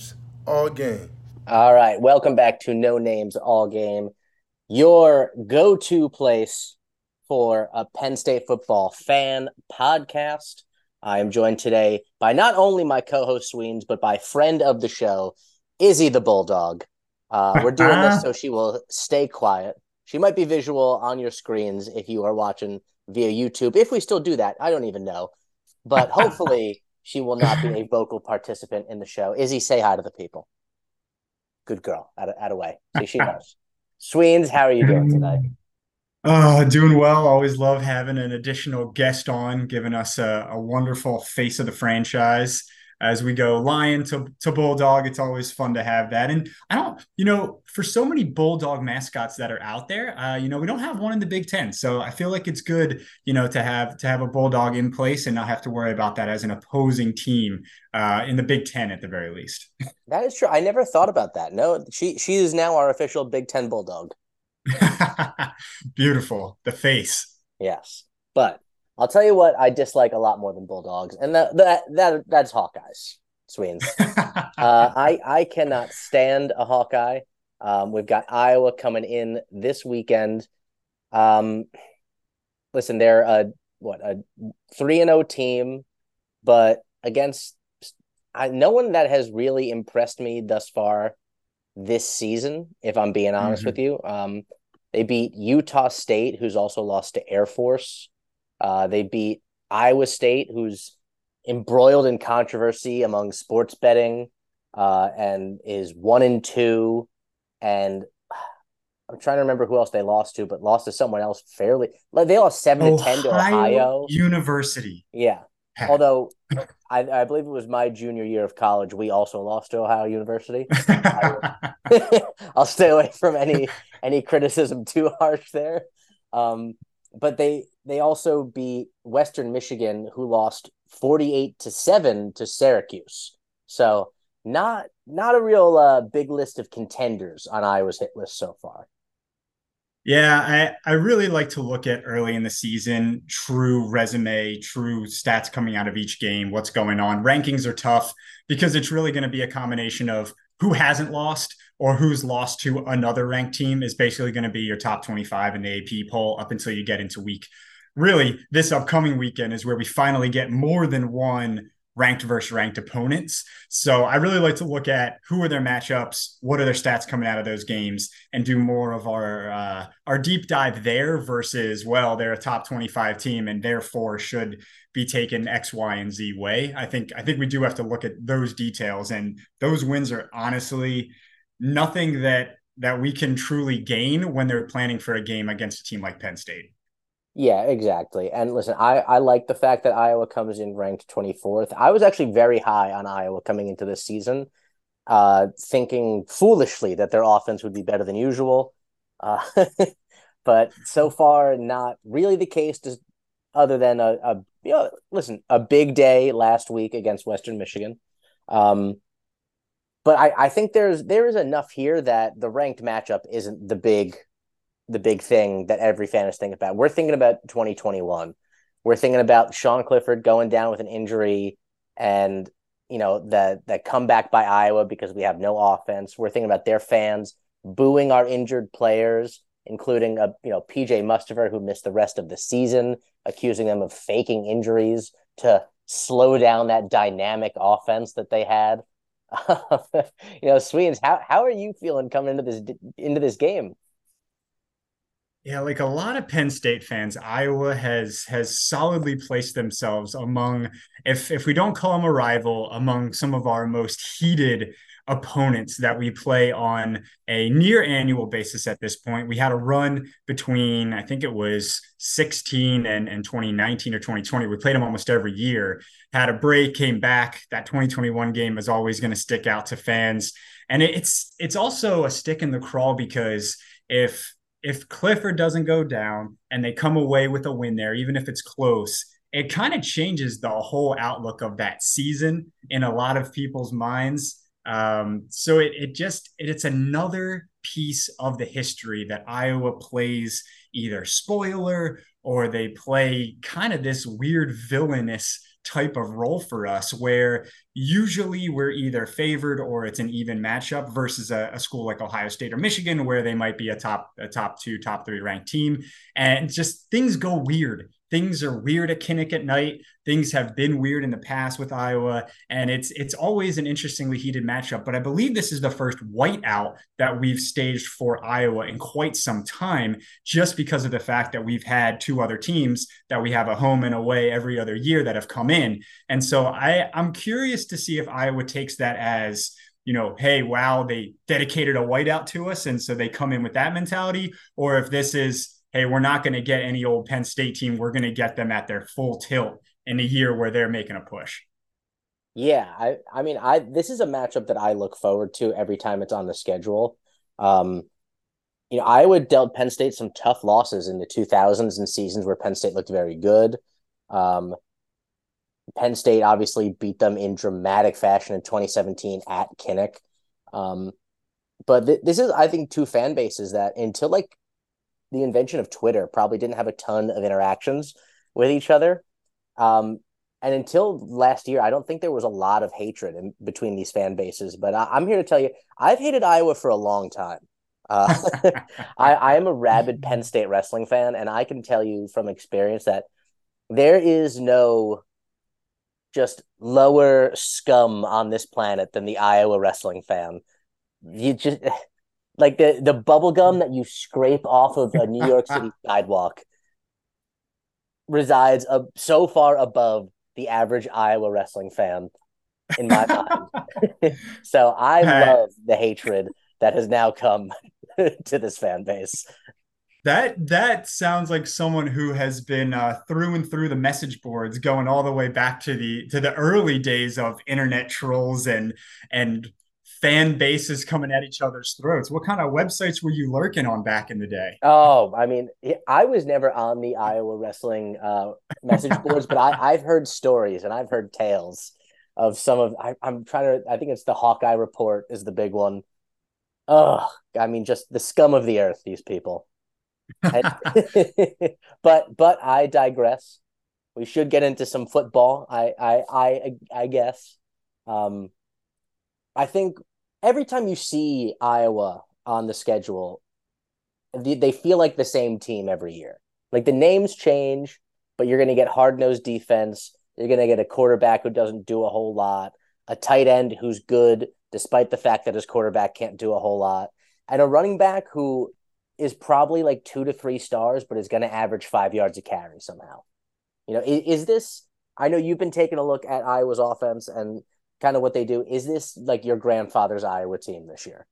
names, all game. All right. Welcome back to No Names All Game, your go to place for a Penn State football fan podcast. I am joined today by not only my co host Sweens, but by friend of the show, Izzy the Bulldog. Uh, we're doing this so she will stay quiet. She might be visual on your screens if you are watching via YouTube. If we still do that, I don't even know. But hopefully, she will not be a vocal participant in the show. Izzy, say hi to the people. Good girl. Out of, out of way. See, she knows. Sweens, how are you doing today? Uh, doing well. Always love having an additional guest on, giving us a, a wonderful face of the franchise as we go. Lion to, to bulldog it's always fun to have that. And i don't you know for so many bulldog mascots that are out there uh, you know we don't have one in the big ten. So i feel like it's good you know to have to have a bulldog in place and not have to worry about that as an opposing team uh, in the big ten at the very least. That is true. I never thought about that. No she she is now our official big ten bulldog. Beautiful. The face. Yes. But I'll tell you what I dislike a lot more than Bulldogs, and that that, that that's Hawkeyes. Sweens. uh, I I cannot stand a Hawkeye. Um, we've got Iowa coming in this weekend. Um, listen, they're a what a three and zero oh team, but against I, no one that has really impressed me thus far this season. If I'm being honest mm-hmm. with you, um, they beat Utah State, who's also lost to Air Force. Uh, they beat Iowa State, who's embroiled in controversy among sports betting uh, and is one and two. And I'm trying to remember who else they lost to, but lost to someone else fairly. Like They lost seven Ohio to ten to Ohio University. Yeah. Although I, I, believe it was my junior year of college, we also lost to Ohio University. I'll stay away from any any criticism too harsh there. Um, but they they also beat Western Michigan, who lost forty eight to seven to Syracuse. So not not a real uh, big list of contenders on Iowa's hit list so far. Yeah, I, I really like to look at early in the season, true resume, true stats coming out of each game, what's going on. Rankings are tough because it's really going to be a combination of who hasn't lost or who's lost to another ranked team is basically going to be your top 25 in the AP poll up until you get into week. Really, this upcoming weekend is where we finally get more than one ranked versus ranked opponents. So I really like to look at who are their matchups, what are their stats coming out of those games, and do more of our uh, our deep dive there versus well, they're a top 25 team and therefore should be taken X, Y, and Z way. I think I think we do have to look at those details, and those wins are honestly nothing that that we can truly gain when they're planning for a game against a team like Penn State. Yeah, exactly. And listen, I, I like the fact that Iowa comes in ranked 24th. I was actually very high on Iowa coming into this season, uh, thinking foolishly that their offense would be better than usual. Uh, but so far, not really the case, just other than a, a you know, listen, a big day last week against Western Michigan. Um, but I, I think there's there is enough here that the ranked matchup isn't the big the big thing that every fan is thinking about. We're thinking about 2021. We're thinking about Sean Clifford going down with an injury and you know the the comeback by Iowa because we have no offense. We're thinking about their fans booing our injured players, including a you know PJ Mustipher who missed the rest of the season, accusing them of faking injuries to slow down that dynamic offense that they had. you know, Sweens, how how are you feeling coming into this into this game? Yeah, like a lot of Penn State fans, Iowa has has solidly placed themselves among, if if we don't call them a rival, among some of our most heated opponents that we play on a near annual basis at this point. We had a run between, I think it was 16 and, and 2019 or 2020. We played them almost every year, had a break, came back. That 2021 game is always going to stick out to fans. And it's it's also a stick in the crawl because if if Clifford doesn't go down and they come away with a win there, even if it's close, it kind of changes the whole outlook of that season in a lot of people's minds. Um, so it, it just it, it's another piece of the history that Iowa plays either spoiler or they play kind of this weird villainous type of role for us where usually we're either favored or it's an even matchup versus a, a, school like Ohio State or Michigan where they might be a top a top two, top three ranked team. And just things go weird things are weird at Kinnick at night. Things have been weird in the past with Iowa, and it's it's always an interestingly heated matchup. But I believe this is the first whiteout that we've staged for Iowa in quite some time, just because of the fact that we've had two other teams that we have a home and away every other year that have come in. And so I I'm curious to see if Iowa takes that as you know, hey, wow, they dedicated a whiteout to us. And so they come in with that mentality, or if this is, hey, we're not going to get any old Penn State team. We're going to get them at their full tilt in a year where they're making a push. Yeah, I I mean, I this is a matchup that I look forward to every time it's on the schedule. Um, you know, Iowa dealt Penn State some tough losses in the 2000s and seasons where Penn State looked very good. Um, Penn State obviously beat them in dramatic fashion in 2017 at Kinnick. Um, but th- this is, I think, two fan bases that until like the invention of Twitter probably didn't have a ton of interactions with each other. Um, and until last year, I don't think there was a lot of hatred in between these fan bases. But I, am here to tell you, I've hated Iowa for a long time. Uh, I, I am a rabid Penn State wrestling fan, and I can tell you from experience that there is no just lower scum on this planet than the Iowa wrestling fan. You just like the the bubble gum that you scrape off of a New York City sidewalk resides uh, so far above the average Iowa wrestling fan in my mind. so I love the hatred that has now come to this fan base. That that sounds like someone who has been uh, through and through the message boards, going all the way back to the to the early days of internet trolls and and fan bases coming at each other's throats. What kind of websites were you lurking on back in the day? Oh, I mean, I was never on the Iowa wrestling uh, message boards, but I, I've heard stories and I've heard tales of some of. I, I'm trying to. I think it's the Hawkeye Report is the big one. Oh, I mean, just the scum of the earth. These people. but but I digress. We should get into some football. I I I I guess. Um, I think every time you see Iowa on the schedule, they feel like the same team every year. Like the names change, but you're going to get hard nosed defense. You're going to get a quarterback who doesn't do a whole lot, a tight end who's good despite the fact that his quarterback can't do a whole lot, and a running back who is probably like two to three stars, but is going to average five yards a carry somehow. You know, is, is this? I know you've been taking a look at Iowa's offense and kind of what they do. Is this like your grandfather's Iowa team this year?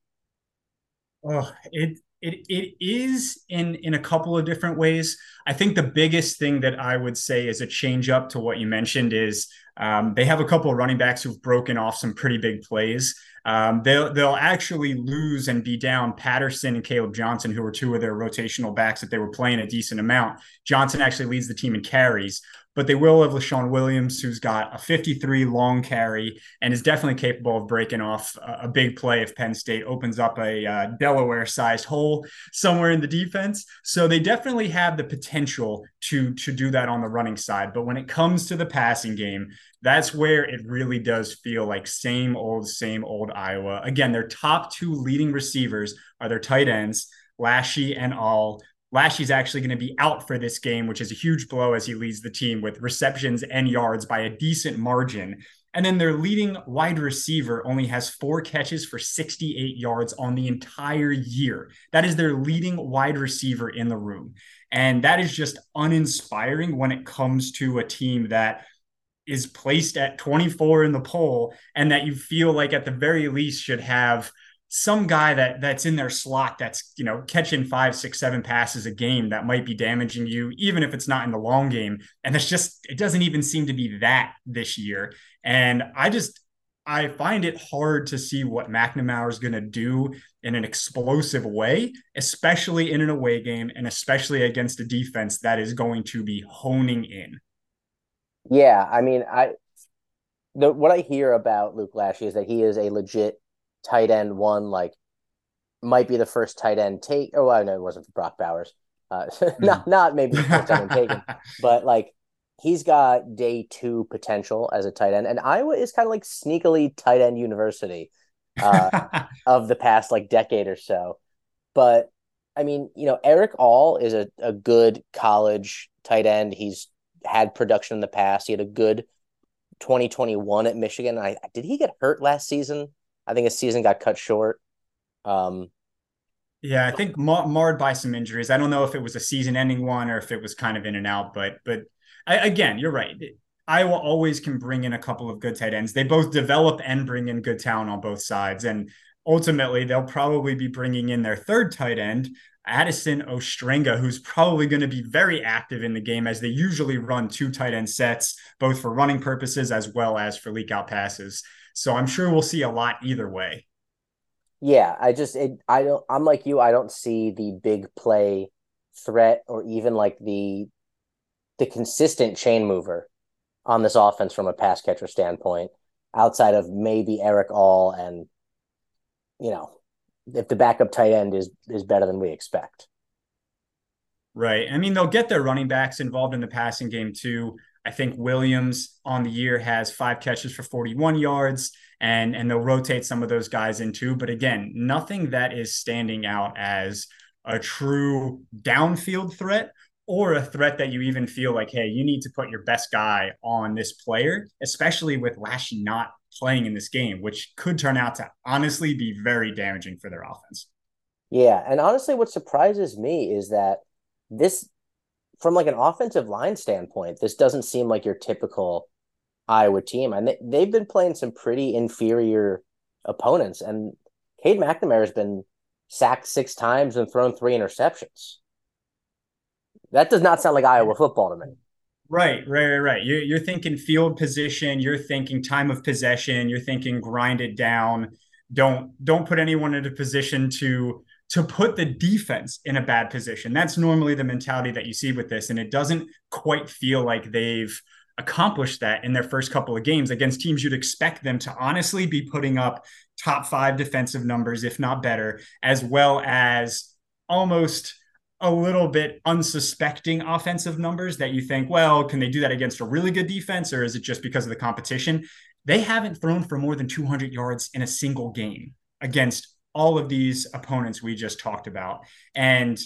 Oh, it it it is in in a couple of different ways. I think the biggest thing that I would say is a change up to what you mentioned is um, they have a couple of running backs who've broken off some pretty big plays. Um, they'll they'll actually lose and be down Patterson and Kaleb Johnson, who were two of their rotational backs that they were playing a decent amount. Johnson actually leads the team in carries, but they will have Leshon Williams, who's got a 53 long carry and is definitely capable of breaking off a, big play if Penn State opens up a uh, Delaware sized hole somewhere in the defense. So they definitely have the potential to, to do that on the running side. But when it comes to the passing game, that's where it really does feel like same old, same old Iowa. Again, their top two leading receivers are their tight ends, Lachey and All. Lachey's actually going to be out for this game, which is a huge blow as he leads the team with receptions and yards by a decent margin. And then their leading wide receiver only has four catches for 68 yards on the entire year. That is their leading wide receiver in the room. And that is just uninspiring when it comes to a team that is placed at 24 in the poll and that you feel like at the very least should have some guy that that's in their slot that's you know catching five six seven passes a game that might be damaging you even if it's not in the long game. And it's just it doesn't even seem to be that this year. And i just i find it hard to see what mcnamara is going to do in an explosive way especially in an away game and especially against a defense that is going to be honing in. Yeah i mean i the what i hear about Luke Lachey is that he is a legit tight end one, like might be the first tight end take. Oh, I know it wasn't for Brock Bowers. Uh, not not maybe the first tight end taken, but like he's got day two potential as a tight end, and Iowa is kind of like sneakily tight end university uh, of the past like decade or so. But I mean, you know, Erick All is a, a good college tight end. He's had production in the past. He had a good 2021 at Michigan. I did he get hurt last season? I think his season got cut short. Um, yeah, I think mar- marred by some injuries. I don't know if it was a season-ending one or if it was kind of in and out. But but I, again, you're right. Iowa always can bring in a couple of good tight ends. They both develop and bring in good talent on both sides. And ultimately, they'll probably be bringing in their third tight end, Addison Ostrenga, who's probably going to be very active in the game as they usually run two tight end sets, both for running purposes as well as for leak out passes. So I'm sure we'll see a lot either way. Yeah, I just it, I don't I'm like you, I don't see the big play threat or even like the the consistent chain mover on this offense from a pass catcher standpoint, outside of maybe Erick All and you know, if the backup tight end is is better than we expect. Right. I mean, they'll get their running backs involved in the passing game too. I think Williams on the year has five catches for 41 yards and and they'll rotate some of those guys in too. But again, nothing that is standing out as a true downfield threat or a threat that you even feel like, hey, you need to put your best guy on this player, especially with Lachey not playing in this game, which could turn out to honestly be very damaging for their offense. Yeah, and honestly, what surprises me is that this, from like an offensive line standpoint, this doesn't seem like your typical Iowa team, and they, they've been playing some pretty inferior opponents. And Cade McNamara has been sacked six times and thrown three interceptions. That does not sound like Iowa football to me. Right, right, right, right. You're, you're thinking field position. You're thinking time of possession. You're thinking grind it down. Don't don't put anyone in a position to to put the defense in a bad position. That's normally the mentality that you see with this, and it doesn't quite feel like they've accomplished that in their first couple of games against teams you'd expect them to honestly be putting up top five defensive numbers, if not better, as well as almost a little bit unsuspecting offensive numbers that you think, well, can they do that against a really good defense or is it just because of the competition? They haven't thrown for more than 200 yards in a single game against all of these opponents we just talked about. And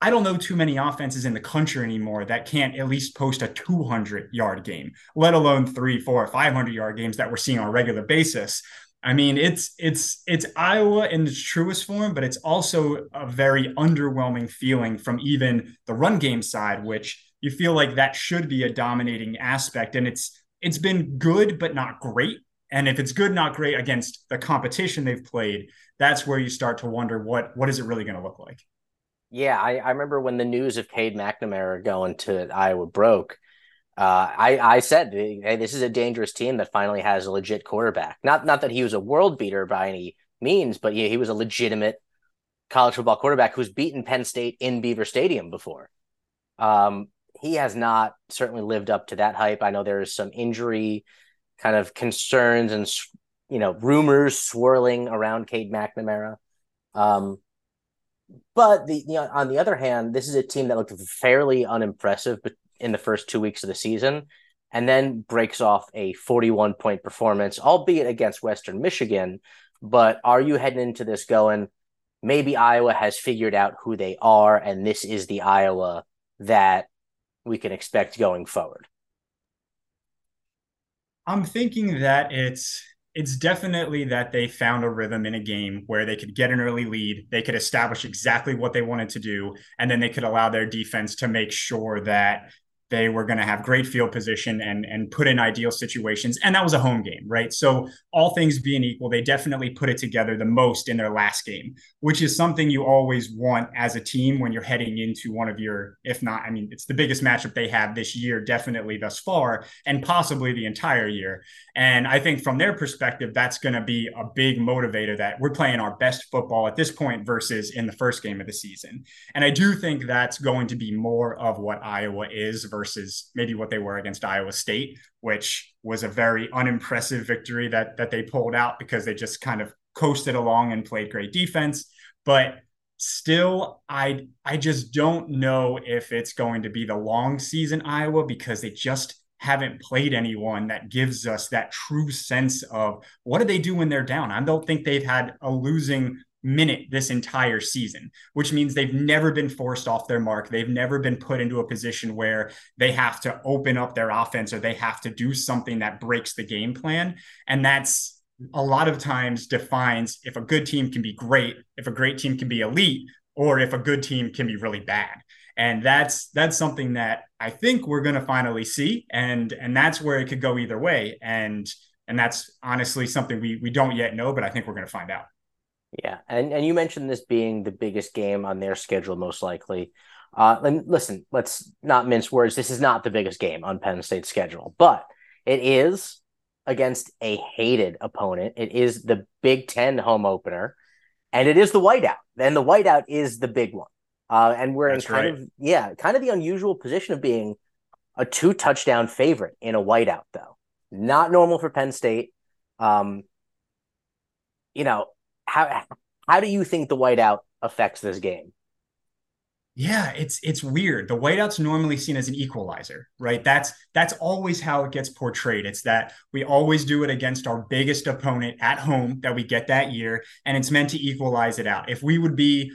I don't know too many offenses in the country anymore that can't at least post a 200 yard game, let alone three, four, 500 yard games that we're seeing on a regular basis. I mean, it's it's it's Iowa in its truest form, but it's also a very underwhelming feeling from even the run game side, which you feel like that should be a dominating aspect. And it's it's been good, but not great. And if it's good, not great against the competition they've played, that's where you start to wonder what what is it really going to look like. Yeah, I, I remember when the news of Cade McNamara going to Iowa broke. Uh, I I said, hey, this is a dangerous team that finally has a legit quarterback. Not not that he was a world beater by any means, but he was a legitimate college football quarterback who's beaten Penn State in Beaver Stadium before. Um, he has not certainly lived up to that hype. I know there is some injury kind of concerns and you know rumors swirling around Cade McNamara. Um, but the you know, on the other hand, this is a team that looked fairly unimpressive in the first two weeks of the season, and then breaks off a 41 point performance, albeit against Western Michigan. But are you heading into this going, maybe Iowa has figured out who they are, and this is the Iowa that we can expect going forward? I'm thinking that it's it's definitely that they found a rhythm in a game where they could get an early lead, they could establish exactly what they wanted to do, and then they could allow their defense to make sure that they were going to have great field position and and put in ideal situations and that was a home game right? So all things being equal they definitely put it together the most in their last game which is something you always want as a team when you're heading into one of your if not i mean it's the biggest matchup they have this year definitely thus far and possibly the entire year. And i think from their perspective that's going to be a big motivator that we're playing our best football at this point versus in the first game of the season. And i do think that's going to be more of what iowa is versus maybe what they were against Iowa State, which was a very unimpressive victory that that they pulled out because they just kind of coasted along and played great defense. But Still, I I just don't know if it's going to be the long season Iowa because they just haven't played anyone that gives us that true sense of what do they do when they're down. I don't think they've had a losing minute this entire season, which means they've never been forced off their mark. They've never been put into a position where they have to open up their offense or they have to do something that breaks the game plan. And that's a lot of times defines if a good team can be great, if a great team can be elite, or if a good team can be really bad. And that's that's something that I think we're going to finally see, and and that's where it could go either way. And and that's honestly something we we don't yet know, but I think we're going to find out. Yeah, and and you mentioned this being the biggest game on their schedule, most likely. Uh, and listen, let's not mince words. This is not the biggest game on Penn State's schedule, but it is against a hated opponent. It is the Big Ten home opener, and it is the whiteout. And the whiteout is the big one. Uh, and we're That's in kind right. of yeah, kind of the unusual position of being a two touchdown favorite in a whiteout, though. Not normal for Penn State. Um, you know, how how do you think the whiteout affects this game? Yeah, it's it's weird. The whiteout's normally seen as an equalizer, right? That's that's always how it gets portrayed. It's that we always do it against our biggest opponent at home that we get that year, and it's meant to equalize it out. If we would be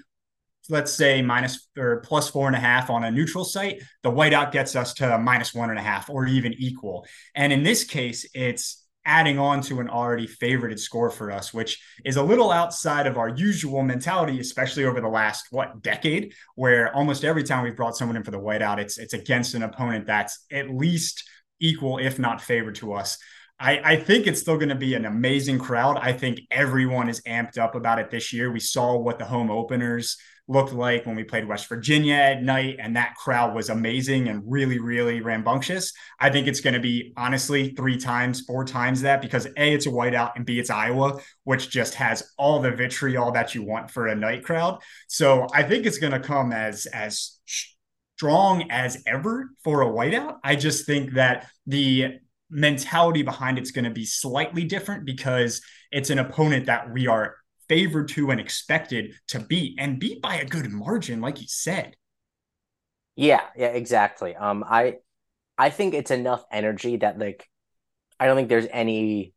let's say minus or plus four and a half on a neutral site, the whiteout gets us to minus one and a half or even equal. And in this case, it's adding on to an already favorited score for us, which is a little outside of our usual mentality, especially over the last what decade, where almost every time we've brought someone in for the whiteout, it's it's against an opponent that's at least equal, if not favored to us. I, I think it's still going to be an amazing crowd. I think everyone is amped up about it this year. We saw what the home openers looked like when we played West Virginia at night, and that crowd was amazing and really, really rambunctious. I think it's going to be honestly three times, four times that because A, it's a whiteout, and B, it's Iowa, which just has all the vitriol that you want for a night crowd. So I think it's going to come as as strong as ever for a whiteout. I just think that the mentality behind it's going to be slightly different because it's an opponent that we are favored to and expected to beat and beat by a good margin, like you said. Yeah, yeah, exactly. Um, I I think it's enough energy that like I don't think there's any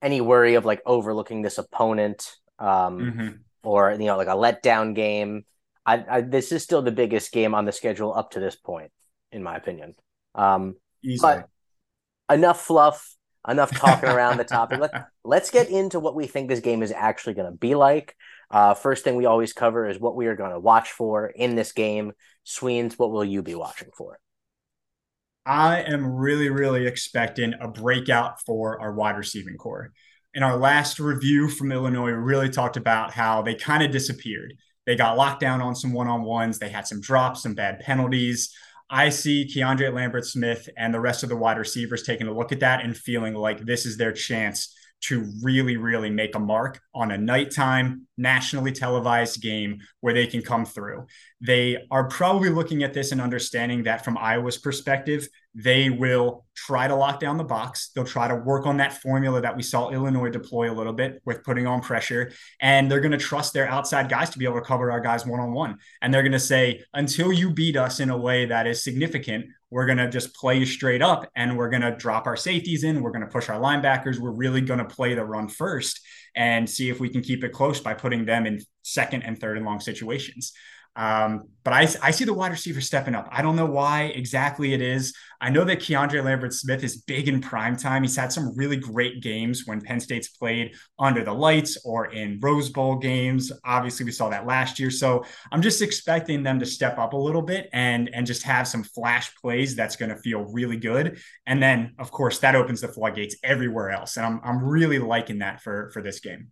any worry of like overlooking this opponent um mm-hmm. or you know like a letdown game. I, I this is still the biggest game on the schedule up to this point, in my opinion. Um, Easily. but enough fluff enough talking around the topic. Let, let's get into what we think this game is actually going to be like. Uh, first thing we always cover is what we are going to watch for in this game. Sweens, what will you be watching for? I am really, really expecting a breakout for our wide receiving core. In our last review from Illinois, we really talked about how they kind of disappeared. They got locked down on some one on ones, they had some drops, some bad penalties. I see Keandre Lambert Smith and the rest of the wide receivers taking a look at that and feeling like this is their chance to really, really make a mark on a nighttime, nationally televised game where they can come through. They are probably looking at this and understanding that from Iowa's perspective, they will try to lock down the box. They'll try to work on that formula that we saw Illinois deploy a little bit with putting on pressure. And they're going to trust their outside guys to be able to cover our guys one on one. And they're going to say, until you beat us in a way that is significant, we're going to just play straight up and we're going to drop our safeties in. We're going to push our linebackers. We're really going to play the run first and see if we can keep it close by putting them in second and third and long situations. Um, but I, I see the wide receiver stepping up. I don't know why exactly it is. I know that Keandre Lambert Smith is big in prime time. He's had some really great games when Penn State's played under the lights or in Rose Bowl games. Obviously, we saw that last year. So I'm just expecting them to step up a little bit and and just have some flash plays that's going to feel really good. And then, of course, that opens the floodgates everywhere else. And I'm I'm really liking that for for this game.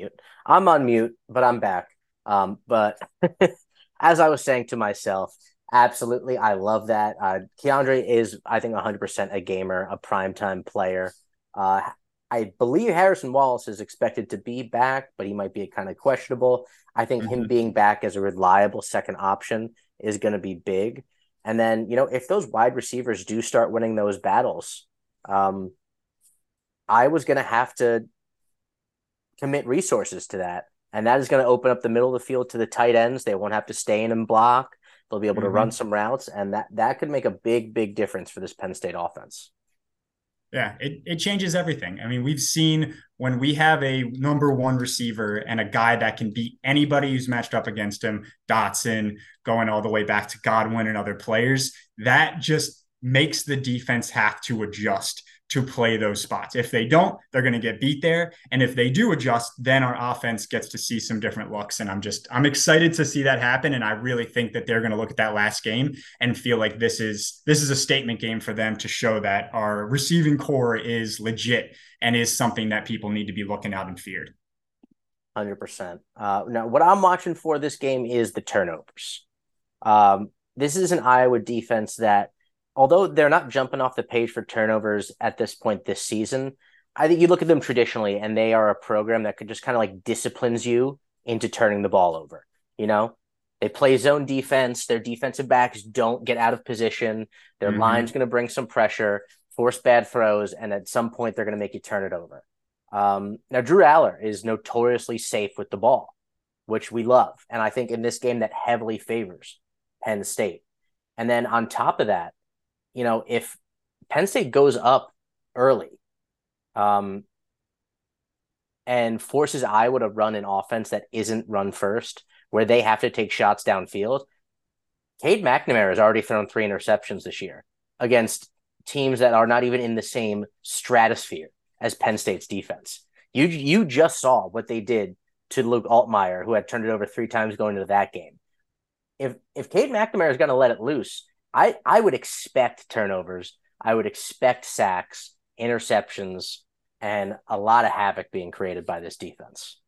Mute. I'm on mute, but I'm back. Um, but as Iowa's saying to myself, absolutely, I love that. Uh, Keandre is, I think, 100% a gamer, a primetime player. Uh, I believe Harrison Wallace is expected to be back, but he might be kind of questionable. I think mm-hmm. him being back as a reliable second option is going to be big. And then, you know, if those wide receivers do start winning those battles, um, I was going to have to commit resources to that. And that is going to open up the middle of the field to the tight ends. They won't have to stay in and block. They'll be able mm-hmm. to run some routes, and that that could make a big, big difference for this Penn State offense. Yeah, it, it changes everything. I mean, we've seen when we have a number one receiver and a guy that can beat anybody who's matched up against him, Dotson, going all the way back to Godwin and other players, that just makes the defense have to adjust to play those spots. If they don't, they're going to get beat there. And if they do adjust, then our offense gets to see some different looks. And I'm just, I'm excited to see that happen. And I really think that they're going to look at that last game and feel like this is, this is a statement game for them to show that our receiving core is legit and is something that people need to be looking out and feared. 100%. Uh, now, what I'm watching for this game is the turnovers. Um, this is an Iowa defense that although they're not jumping off the page for turnovers at this point this season, I think you look at them traditionally and they are a program that could just kind of like disciplines you into turning the ball over. You know, they play zone defense. Their defensive backs don't get out of position. Their mm-hmm. line's going to bring some pressure, force bad throws, and at some point they're going to make you turn it over. Um, now, Drew Allar is notoriously safe with the ball, which we love. And I think in this game that heavily favors Penn State. And then on top of that, you know, if Penn State goes up early, um, and forces Iowa to run an offense that isn't run first, where they have to take shots downfield. Cade McNamara has already thrown three interceptions this year against teams that are not even in the same stratosphere as Penn State's defense. You you just saw what they did to Luke Altmyer, who had turned it over three times going into that game. If if Cade McNamara is going to let it loose, I I would expect turnovers. I would expect sacks, interceptions, and a lot of havoc being created by this defense.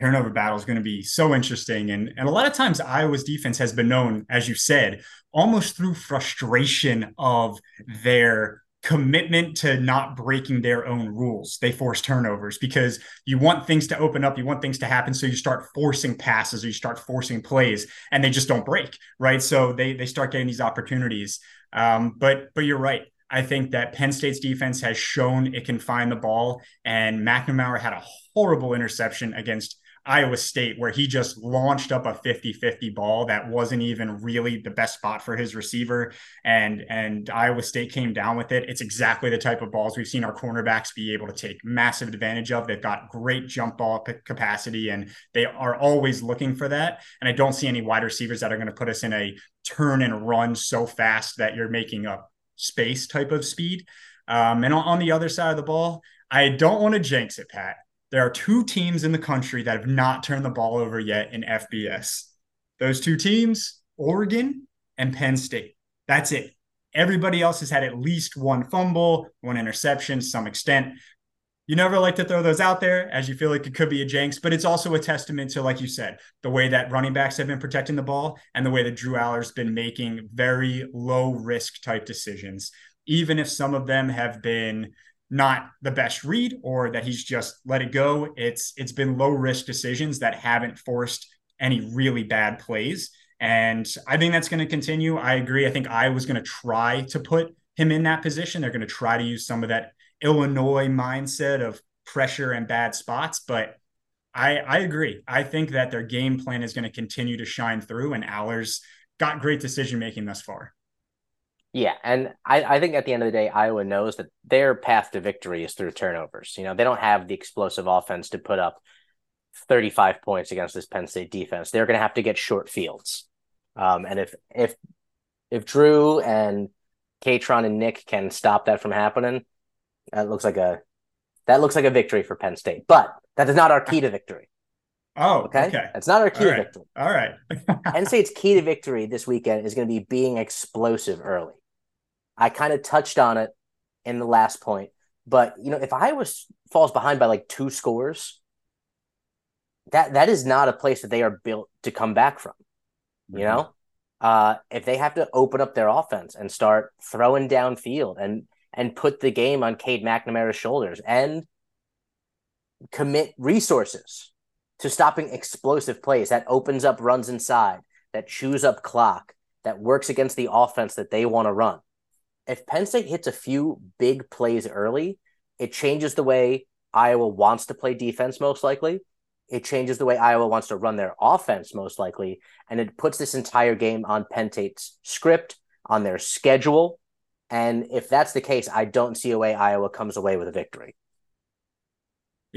Turnover battle is going to be so interesting. And, and a lot of times, Iowa's defense has been known, as you said, almost through frustration of their commitment to not breaking their own rules. They force turnovers because you want things to open up, you want things to happen, so you start forcing passes or you start forcing plays, and they just don't break, right? So they they start getting these opportunities. Um, but but you're right. I think that Penn State's defense has shown it can find the ball, and McNamara had a horrible interception against Iowa State, where he just launched up a 50 50 ball that wasn't even really the best spot for his receiver. And, and Iowa State came down with it. It's exactly the type of balls we've seen our cornerbacks be able to take massive advantage of. They've got great jump ball capacity and they are always looking for that. And I don't see any wide receivers that are going to put us in a turn and run so fast that you're making up space type of speed. Um, and on, on the other side of the ball, I don't want to jinx it, Pat there are two teams in the country that have not turned the ball over yet in FBS. Those two teams, Oregon and Penn State. That's it. Everybody else has had at least one fumble, one interception, some extent. You never like to throw those out there as you feel like it could be a jinx, but it's also a testament to, like you said, the way that running backs have been protecting the ball and the way that Drew Allar's been making very low risk type decisions, even if some of them have been not the best read or that he's just let it go. It's it's been low risk decisions that haven't forced any really bad plays. And I think that's going to continue. I agree. I think Iowa's going to try to put him in that position. They're going to try to use some of that Illinois mindset of pressure and bad spots. But I, I agree. I think that their game plan is going to continue to shine through, and Allar's got great decision making thus far. Yeah, and I, I think at the end of the day, Iowa knows that their path to victory is through turnovers. You know, they don't have the explosive offense to put up 35 points against this Penn State defense. They're going to have to get short fields. Um, and if if if Drew and Kaytron and Nick can stop that from happening, that looks like a that looks like a victory for Penn State. But that is not our key to victory. Oh, okay. okay. That's not our key All to victory. All right. Penn State's key to victory this weekend is going to be being explosive early. I kind of touched on it in the last point, but you know, if Iowa falls behind by like two scores, that that is not a place that they are built to come back from. You mm-hmm. know, uh, if they have to open up their offense and start throwing downfield and and put the game on Cade McNamara's shoulders and commit resources to stopping explosive plays that opens up runs inside, that chews up clock, that works against the offense that they want to run if Penn State hits a few big plays early, it changes the way Iowa wants to play defense most likely. It changes the way Iowa wants to run their offense most likely, and it puts this entire game on Penn State's script, on their schedule. And if that's the case, I don't see a way Iowa comes away with a victory.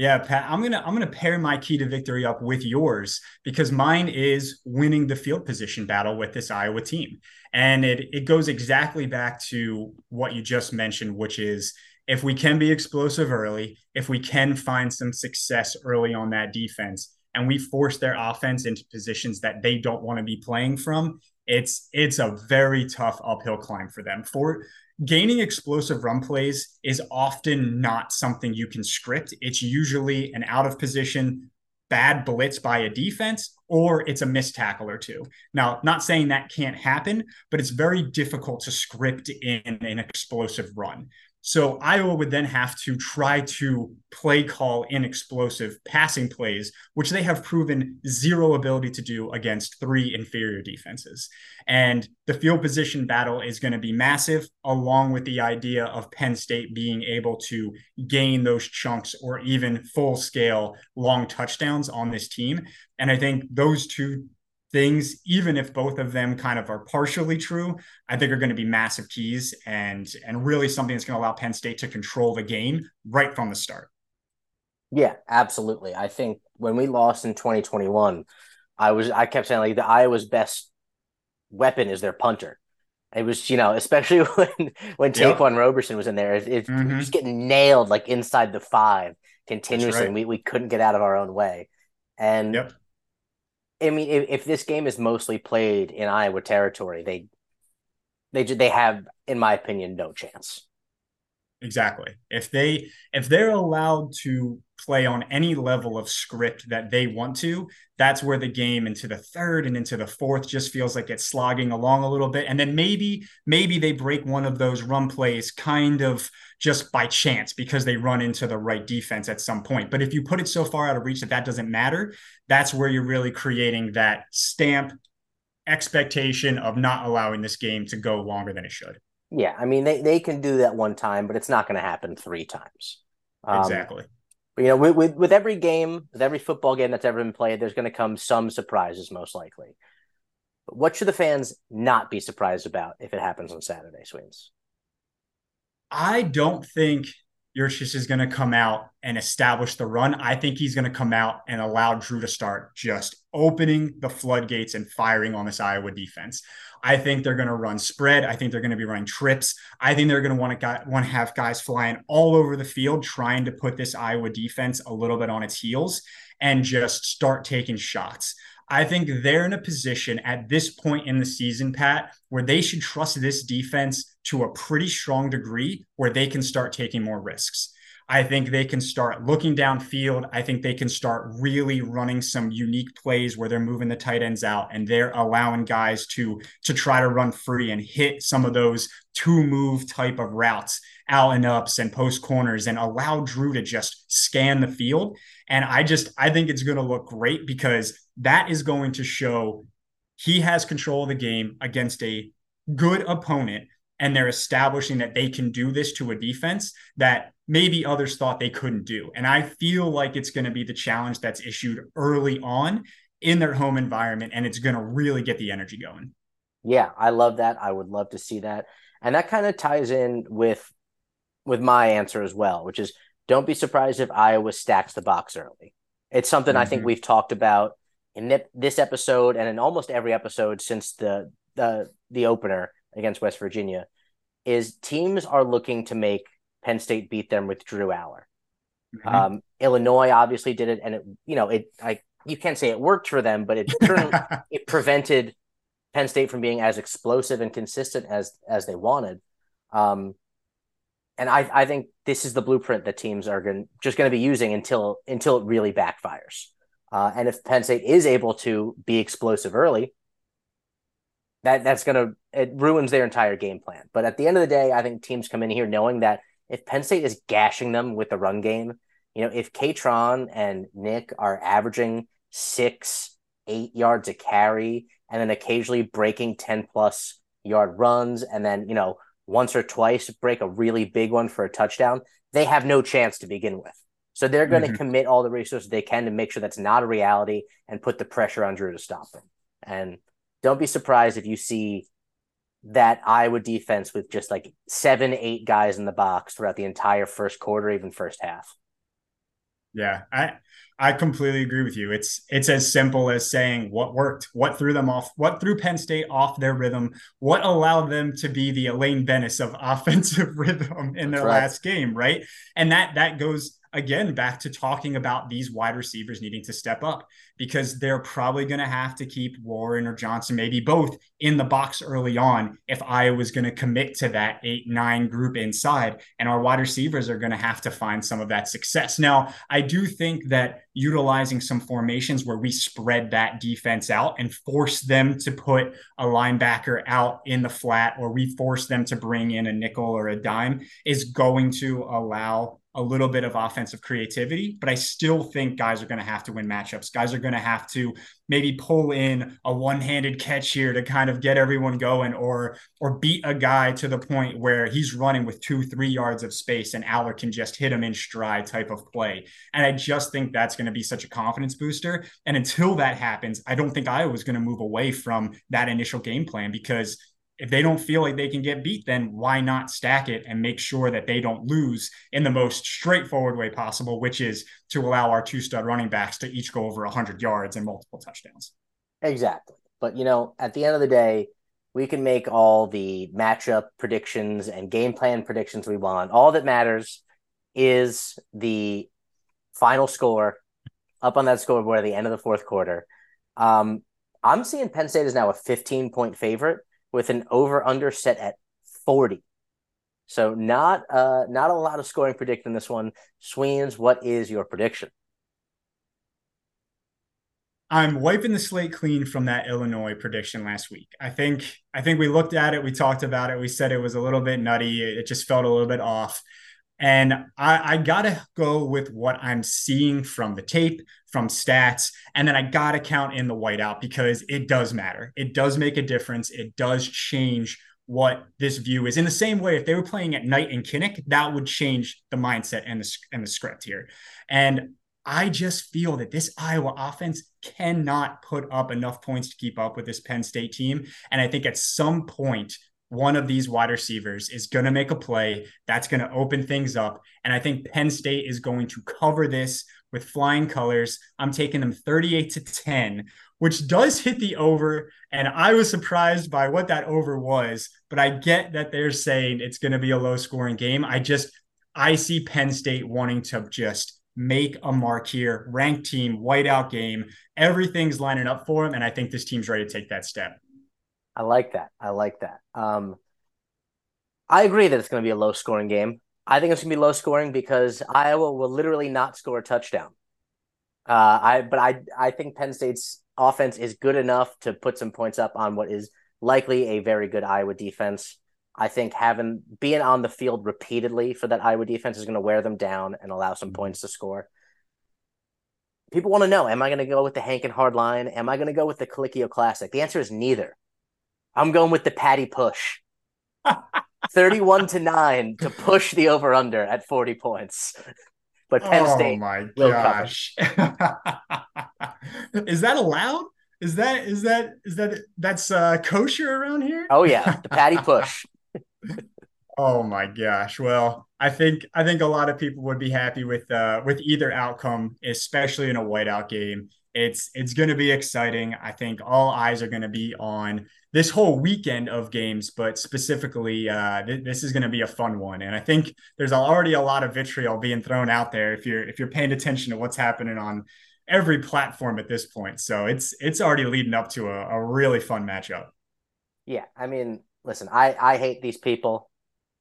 Yeah, Pat, I'm gonna I'm gonna pair my key to victory up with yours because mine is winning the field position battle with this Iowa team. And it it goes exactly back to what you just mentioned, which is if we can be explosive early, if we can find some success early on that defense, and we force their offense into positions that they don't want to be playing from, it's it's a very tough uphill climb for them. For gaining explosive run plays is often not something you can script. It's usually an out of position bad blitz by a defense or it's a missed tackle or two. Now, not saying that can't happen, but it's very difficult to script in an explosive run. So Iowa would then have to try to play call in explosive passing plays, which they have proven zero ability to do against three inferior defenses. And the field position battle is going to be massive, along with the idea of Penn State being able to gain those chunks or even full scale long touchdowns on this team. And I think those two things, even if both of them kind of are partially true, I think are going to be massive keys and and really something that's going to allow Penn State to control the game right from the start. Yeah, absolutely. I think when we lost in 2021, I was I kept saying like the Iowa's best weapon is their punter. It was, you know, especially when when yep. Ta'Quan Roberson was in there, it, it mm-hmm. was getting nailed like inside the five continuously. Right. We we couldn't get out of our own way. And yep. I mean, if, if this game is mostly played in Iowa territory, they they they have, in my opinion, no chance. Exactly. If they if they're allowed to play on any level of script that they want to, that's where the game into the third and into the fourth just feels like it's slogging along a little bit. And then maybe, maybe they break one of those run plays kind of just by chance because they run into the right defense at some point. But if you put it so far out of reach that that doesn't matter, that's where you're really creating that stamp expectation of not allowing this game to go longer than it should. Yeah, I mean they, they can do that one time, but it's not going to happen three times. Um, exactly. You know, with, with, with every game, with every football game that's ever been played, there's going to come some surprises, most likely. But what should the fans not be surprised about if it happens on Saturday, Sweens? I don't think Yurcich is going to come out and establish the run. I think he's going to come out and allow Drew to start just opening the floodgates and firing on this Iowa defense. I think they're going to run spread. I think they're going to be running trips. I think they're going to want to want to have guys flying all over the field trying to put this Iowa defense a little bit on its heels and just start taking shots. I think they're in a position at this point in the season, Pat, where they should trust this defense to a pretty strong degree where they can start taking more risks. I think they can start looking downfield. I think they can start really running some unique plays where they're moving the tight ends out and they're allowing guys to to try to run free and hit some of those two move type of routes out and ups and post corners and allow Drew to just scan the field. And I just I think it's going to look great because that is going to show he has control of the game against a good opponent and they're establishing that they can do this to a defense that maybe others thought they couldn't do. And I feel like it's going to be the challenge that's issued early on in their home environment, and it's going to really get the energy going. Yeah, I love that. I would love to see that. And that kind of ties in with with my answer as well, which is don't be surprised if Iowa stacks the box early. It's something mm-hmm. I think mm-hmm. we've talked about in this episode and in almost every episode since the the the opener against West Virginia is teams are looking to make Penn State beat them with Drew Allar. Mm-hmm. Um, Illinois obviously did it, and it you know it I you can't say it worked for them, but it it prevented Penn State from being as explosive and consistent as as they wanted. Um, and I I think this is the blueprint that teams are going just going to be using until until it really backfires. Uh, and if Penn State is able to be explosive early, that that's going to it ruins their entire game plan. But at the end of the day, I think teams come in here knowing that if Penn State is gashing them with the run game, you know, if Kaytron and Nick are averaging six, eight yards a carry, and then occasionally breaking 10 plus yard runs, and then, you know, once or twice break a really big one for a touchdown, they have no chance to begin with. So they're going to mm-hmm. commit all the resources they can to make sure that's not a reality and put the pressure on Drew to stop them. And don't be surprised if you see that Iowa defense with just like seven, eight guys in the box throughout the entire first quarter, even first half. Yeah, I I completely agree with you. It's it's as simple as saying what worked, what threw them off, what threw Penn State off their rhythm, what allowed them to be the Elaine Benes of offensive rhythm in their right. last game, right? And that that goes again back to talking about these wide receivers needing to step up because they're probably going to have to keep Warren or Johnson, maybe both, in the box early on if Iowa's going to commit to that eight, nine group inside. And our wide receivers are going to have to find some of that success. Now, I do think that utilizing some formations where we spread that defense out and force them to put a linebacker out in the flat or we force them to bring in a nickel or a dime is going to allow a little bit of offensive creativity, but I still think guys are going to have to win matchups. Guys are going to have to maybe pull in a one-handed catch here to kind of get everyone going or or beat a guy to the point where he's running with 2-3 yards of space and Allar can just hit him in stride type of play. And I just think that's going to be such a confidence booster. And until that happens, I don't think Iowa's going to move away from that initial game plan because if they don't feel like they can get beat, then why not stack it and make sure that they don't lose in the most straightforward way possible, which is to allow our two stud running backs to each go over 100 yards and multiple touchdowns. Exactly. But, you know, at the end of the day, we can make all the matchup predictions and game plan predictions we want. All that matters is the final score up on that scoreboard at the end of the fourth quarter. Um, I'm seeing Penn State is now a 15 point favorite with an over under set at 40. So not uh not a lot of scoring predicted in this one. Sweens, what is your prediction? I'm wiping the slate clean from that Illinois prediction last week. I think I think we looked at it, we talked about it, we said it was a little bit nutty, it just felt a little bit off. And I, I got to go with what I'm seeing from the tape, from stats, and then I got to count in the whiteout because it does matter. It does make a difference. It does change what this view is. In the same way, if they were playing at night in Kinnick, that would change the mindset and the, and the script here. And I just feel that this Iowa offense cannot put up enough points to keep up with this Penn State team. And I think at some point, one of these wide receivers is going to make a play that's going to open things up. And I think Penn State is going to cover this with flying colors. I'm taking them 38 to 10, which does hit the over. And I was surprised by what that over was, but I get that they're saying it's going to be a low scoring game. I just, I see Penn State wanting to just make a mark here, ranked team, whiteout game. Everything's lining up for them. And I think this team's ready to take that step. I like that. I like that. Um, I agree that it's going to be a low scoring game. I think it's going to be low scoring because Iowa will literally not score a touchdown. Uh, I but I I think Penn State's offense is good enough to put some points up on what is likely a very good Iowa defense. I think having being on the field repeatedly for that Iowa defense is going to wear them down and allow some points to score. People want to know: Am I going to go with the Hank and hard line? Am I going to go with the Colicchio Classic? The answer is neither. I'm going with the Patty push. 31 to 9 to push the over under at 40 points. But Penn oh State. Oh my gosh. is that allowed? Is that is that is that that's uh kosher around here? Oh yeah, the Patty push. oh my gosh. Well, I think I think a lot of people would be happy with uh with either outcome, especially in a whiteout game. It's it's going to be exciting. I think all eyes are going to be on this whole weekend of games, but specifically, uh, th- this is going to be a fun one. And I think there's already a lot of vitriol being thrown out there if you're if you're paying attention to what's happening on every platform at this point. So it's it's already leading up to a, a really fun matchup. Yeah, I mean, listen, I I hate these people.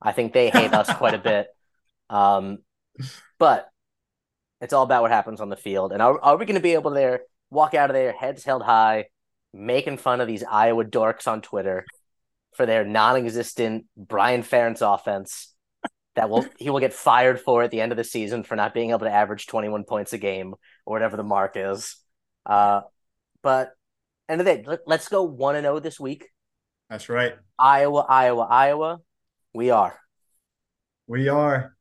I think they hate us quite a bit. Um, but it's all about what happens on the field. And are, are we going to be able to there walk out of there heads held high, making fun of these Iowa dorks on Twitter for their non-existent Brian Ferentz offense that will he will get fired for at the end of the season for not being able to average 21 points a game or whatever the mark is. Uh, but end of the day, let, let's go one and zero oh this week. That's right. Iowa, Iowa, Iowa. We are. We are.